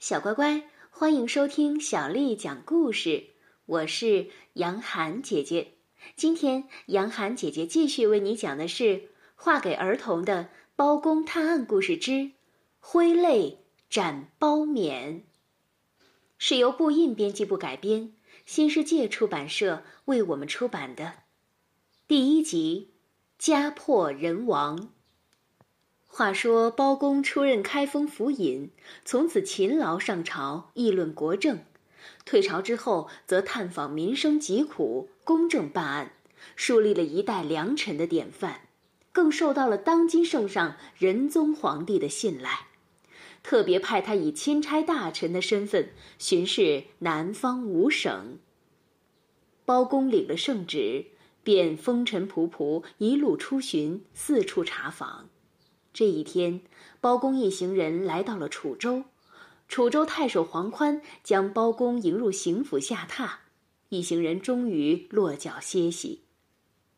小乖乖，欢迎收听小丽讲故事。我是杨涵姐姐。今天，杨涵姐姐继续为你讲的是画给儿童的《包公探案故事之挥泪斩包勉》，是由布印编辑部改编，新世界出版社为我们出版的。第一集，家破人亡。话说包公出任开封府尹，从此勤劳上朝，议论国政；退朝之后，则探访民生疾苦，公正办案，树立了一代良臣的典范，更受到了当今圣上仁宗皇帝的信赖，特别派他以钦差大臣的身份巡视南方五省。包公领了圣旨，便风尘仆仆一路出巡，四处查访。这一天，包公一行人来到了楚州，楚州太守黄宽将包公迎入刑府下榻，一行人终于落脚歇息。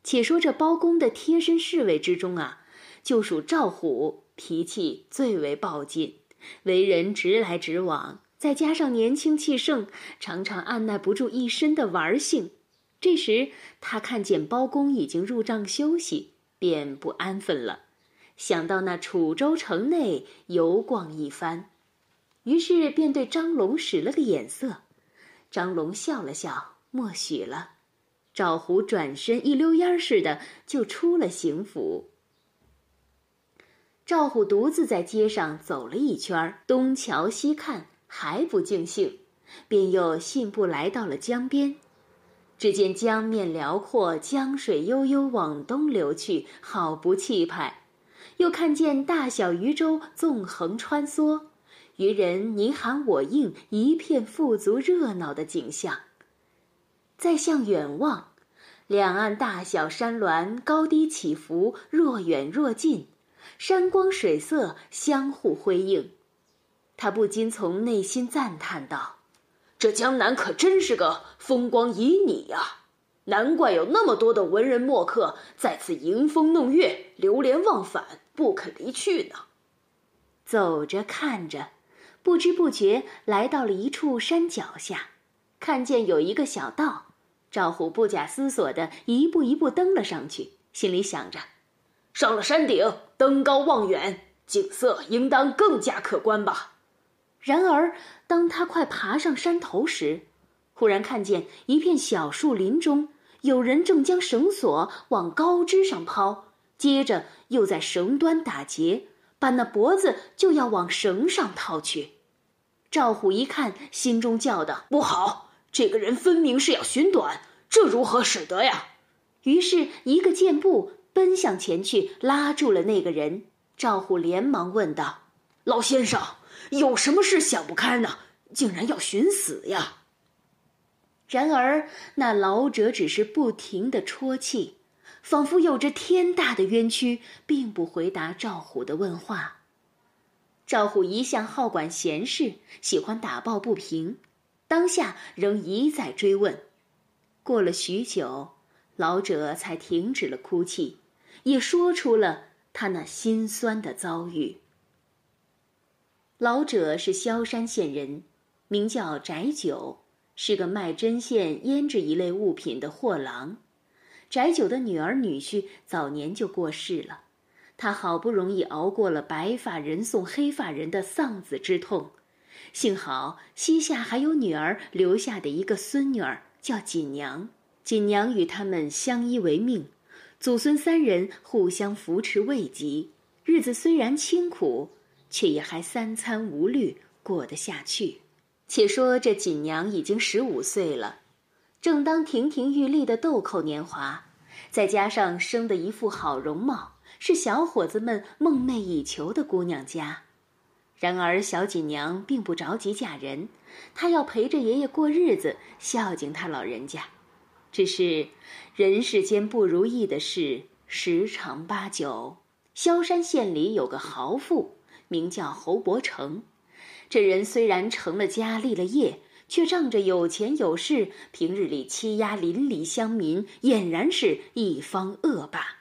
且说这包公的贴身侍卫之中啊，就属赵虎脾气最为暴进，为人直来直往，再加上年轻气盛，常常按耐不住一身的玩性。这时他看见包公已经入帐休息，便不安分了。想到那楚州城内游逛一番，于是便对张龙使了个眼色。张龙笑了笑，默许了。赵虎转身一溜烟似的就出了行府。赵虎独自在街上走了一圈，东瞧西看，还不尽兴，便又信步来到了江边。只见江面辽阔，江水悠悠往东流去，好不气派。又看见大小渔舟纵横穿梭，渔人你喊我应，一片富足热闹的景象。再向远望，两岸大小山峦高低起伏，若远若近，山光水色相互辉映。他不禁从内心赞叹道：“这江南可真是个风光旖旎呀！难怪有那么多的文人墨客在此迎风弄月，流连忘返。”不肯离去呢。走着看着，不知不觉来到了一处山脚下，看见有一个小道，赵虎不假思索的一步一步登了上去，心里想着：上了山顶，登高望远，景色应当更加可观吧。然而，当他快爬上山头时，忽然看见一片小树林中有人正将绳索往高枝上抛。接着又在绳端打结，把那脖子就要往绳上套去。赵虎一看，心中叫道：“不好！这个人分明是要寻短，这如何使得呀？”于是，一个箭步奔向前去，拉住了那个人。赵虎连忙问道：“老先生，有什么事想不开呢？竟然要寻死呀？”然而，那老者只是不停的啜泣。仿佛有着天大的冤屈，并不回答赵虎的问话。赵虎一向好管闲事，喜欢打抱不平，当下仍一再追问。过了许久，老者才停止了哭泣，也说出了他那心酸的遭遇。老者是萧山县人，名叫翟九，是个卖针线、胭脂一类物品的货郎。翟九的女儿女婿早年就过世了，他好不容易熬过了白发人送黑发人的丧子之痛，幸好膝下还有女儿留下的一个孙女儿，叫锦娘。锦娘与他们相依为命，祖孙三人互相扶持慰藉，日子虽然清苦，却也还三餐无虑过得下去。且说这锦娘已经十五岁了。正当亭亭玉立的豆蔻年华，再加上生的一副好容貌，是小伙子们梦寐以求的姑娘家。然而小锦娘并不着急嫁人，她要陪着爷爷过日子，孝敬他老人家。只是人世间不如意的事十常八九。萧山县里有个豪富，名叫侯伯成。这人虽然成了家立了业。却仗着有钱有势，平日里欺压邻里乡民，俨然是一方恶霸。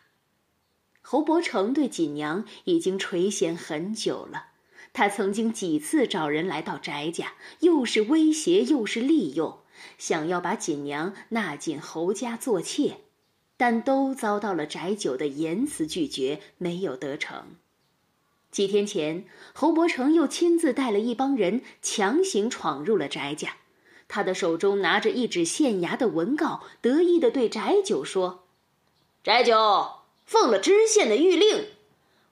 侯伯成对锦娘已经垂涎很久了，他曾经几次找人来到翟家，又是威胁又是利诱，想要把锦娘纳进侯家做妾，但都遭到了翟九的严词拒绝，没有得逞。几天前，侯伯成又亲自带了一帮人强行闯入了翟家，他的手中拿着一纸县衙的文告，得意地对翟九说：“翟九奉了知县的谕令，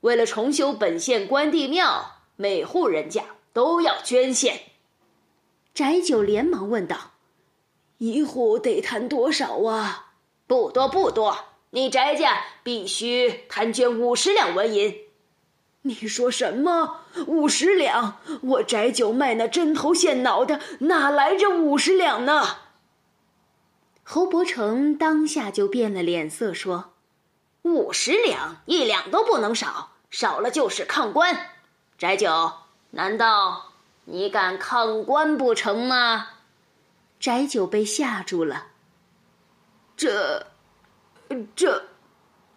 为了重修本县关帝庙。”每户人家都要捐献。翟九连忙问道：“一户得摊多少啊？”“不多不多，你翟家必须摊捐五十两纹银。”“你说什么？五十两？我翟九卖那针头线脑的，哪来这五十两呢？”侯伯成当下就变了脸色，说：“五十两，一两都不能少，少了就是抗官。”翟九，难道你敢抗官不成吗？翟九被吓住了。这，这，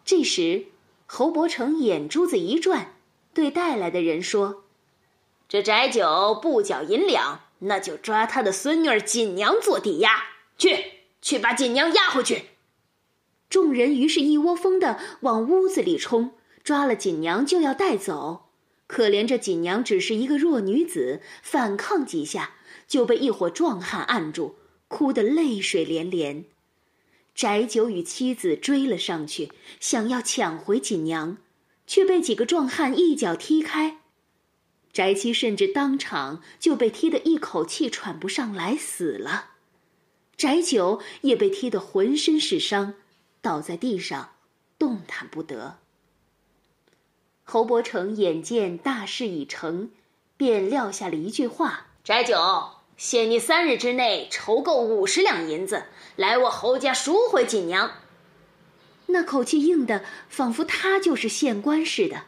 这时，侯伯成眼珠子一转，对带来的人说：“这翟九不缴银两，那就抓他的孙女儿锦娘做抵押，去，去把锦娘押回去。”众人于是一窝蜂的往屋子里冲，抓了锦娘就要带走。可怜这锦娘只是一个弱女子，反抗几下就被一伙壮汉按住，哭得泪水连连。翟九与妻子追了上去，想要抢回锦娘，却被几个壮汉一脚踢开。翟七甚至当场就被踢得一口气喘不上来，死了。翟九也被踢得浑身是伤，倒在地上，动弹不得。侯伯成眼见大事已成，便撂下了一句话：“翟九，限你三日之内筹够五十两银子，来我侯家赎回锦娘。”那口气硬的，仿佛他就是县官似的。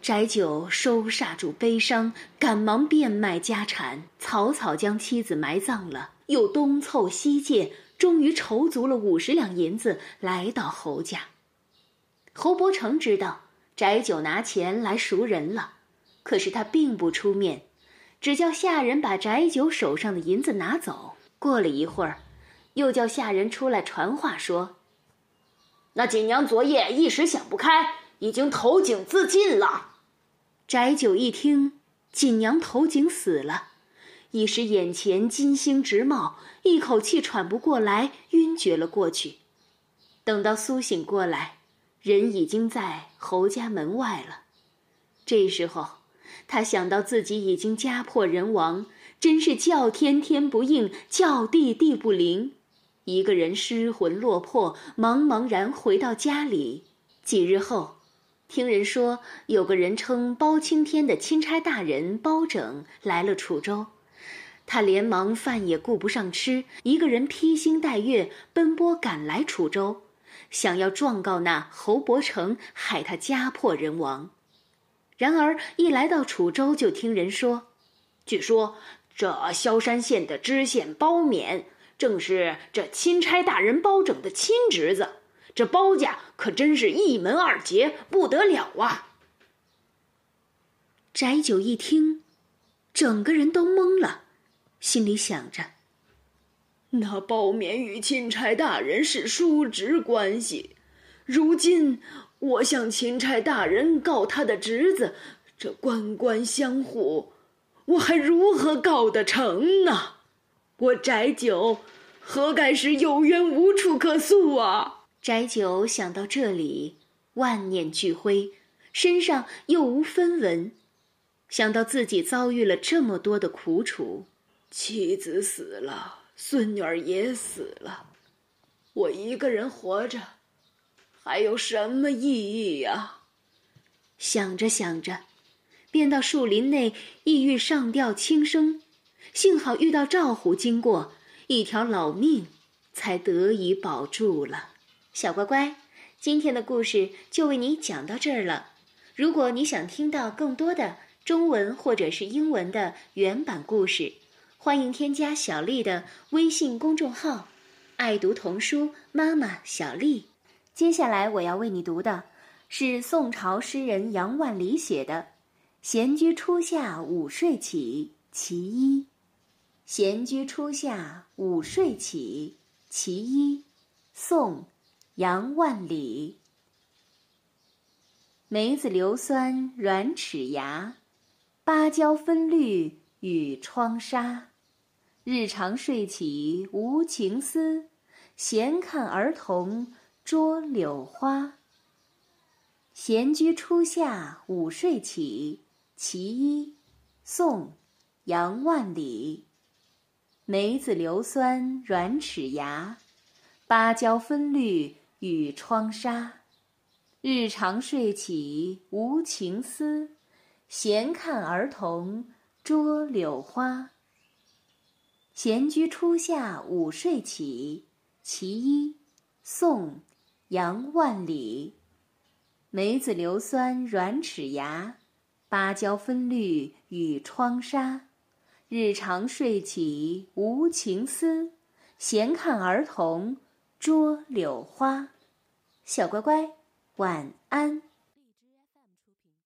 翟九收煞住悲伤，赶忙变卖家产，草草将妻子埋葬了，又东凑西借，终于筹足了五十两银子，来到侯家。侯伯成知道翟九拿钱来赎人了，可是他并不出面，只叫下人把翟九手上的银子拿走。过了一会儿，又叫下人出来传话说：“那锦娘昨夜一时想不开，已经投井自尽了。”翟九一听锦娘投井死了，一时眼前金星直冒，一口气喘不过来，晕厥了过去。等到苏醒过来。人已经在侯家门外了，这时候，他想到自己已经家破人亡，真是叫天天不应，叫地地不灵。一个人失魂落魄，茫茫然回到家里。几日后，听人说有个人称包青天的钦差大人包拯来了楚州，他连忙饭也顾不上吃，一个人披星戴月奔波赶来楚州。想要状告那侯伯成，害他家破人亡。然而一来到楚州，就听人说，据说这萧山县的知县包勉，正是这钦差大人包拯的亲侄子。这包家可真是一门二杰，不得了啊！翟九一听，整个人都懵了，心里想着。那包勉与钦差大人是叔侄关系，如今我向钦差大人告他的侄子，这官官相护，我还如何告得成呢？我翟九何该是有冤无处可诉啊？翟九想到这里，万念俱灰，身上又无分文，想到自己遭遇了这么多的苦楚，妻子死了。孙女儿也死了，我一个人活着，还有什么意义呀？想着想着，便到树林内意欲上吊轻生，幸好遇到赵虎经过，一条老命才得以保住了。小乖乖，今天的故事就为你讲到这儿了。如果你想听到更多的中文或者是英文的原版故事，欢迎添加小丽的微信公众号“爱读童书妈妈小丽”。接下来我要为你读的，是宋朝诗人杨万里写的，《闲居初夏午睡起》其一。闲居初夏午睡起，其一，宋·杨万里。梅子硫酸软齿牙，芭蕉分绿与窗纱。日长睡起无情思，闲看儿童捉柳花。闲居初夏午睡起，其一，宋·杨万里。梅子硫酸软齿牙，芭蕉分绿与窗纱。日长睡起无情思，闲看儿童捉柳花。闲居初夏午睡起，其一，宋·杨万里。梅子硫酸软齿牙，芭蕉分绿与窗纱。日长睡起无情思，闲看儿童捉柳花。小乖乖，晚安。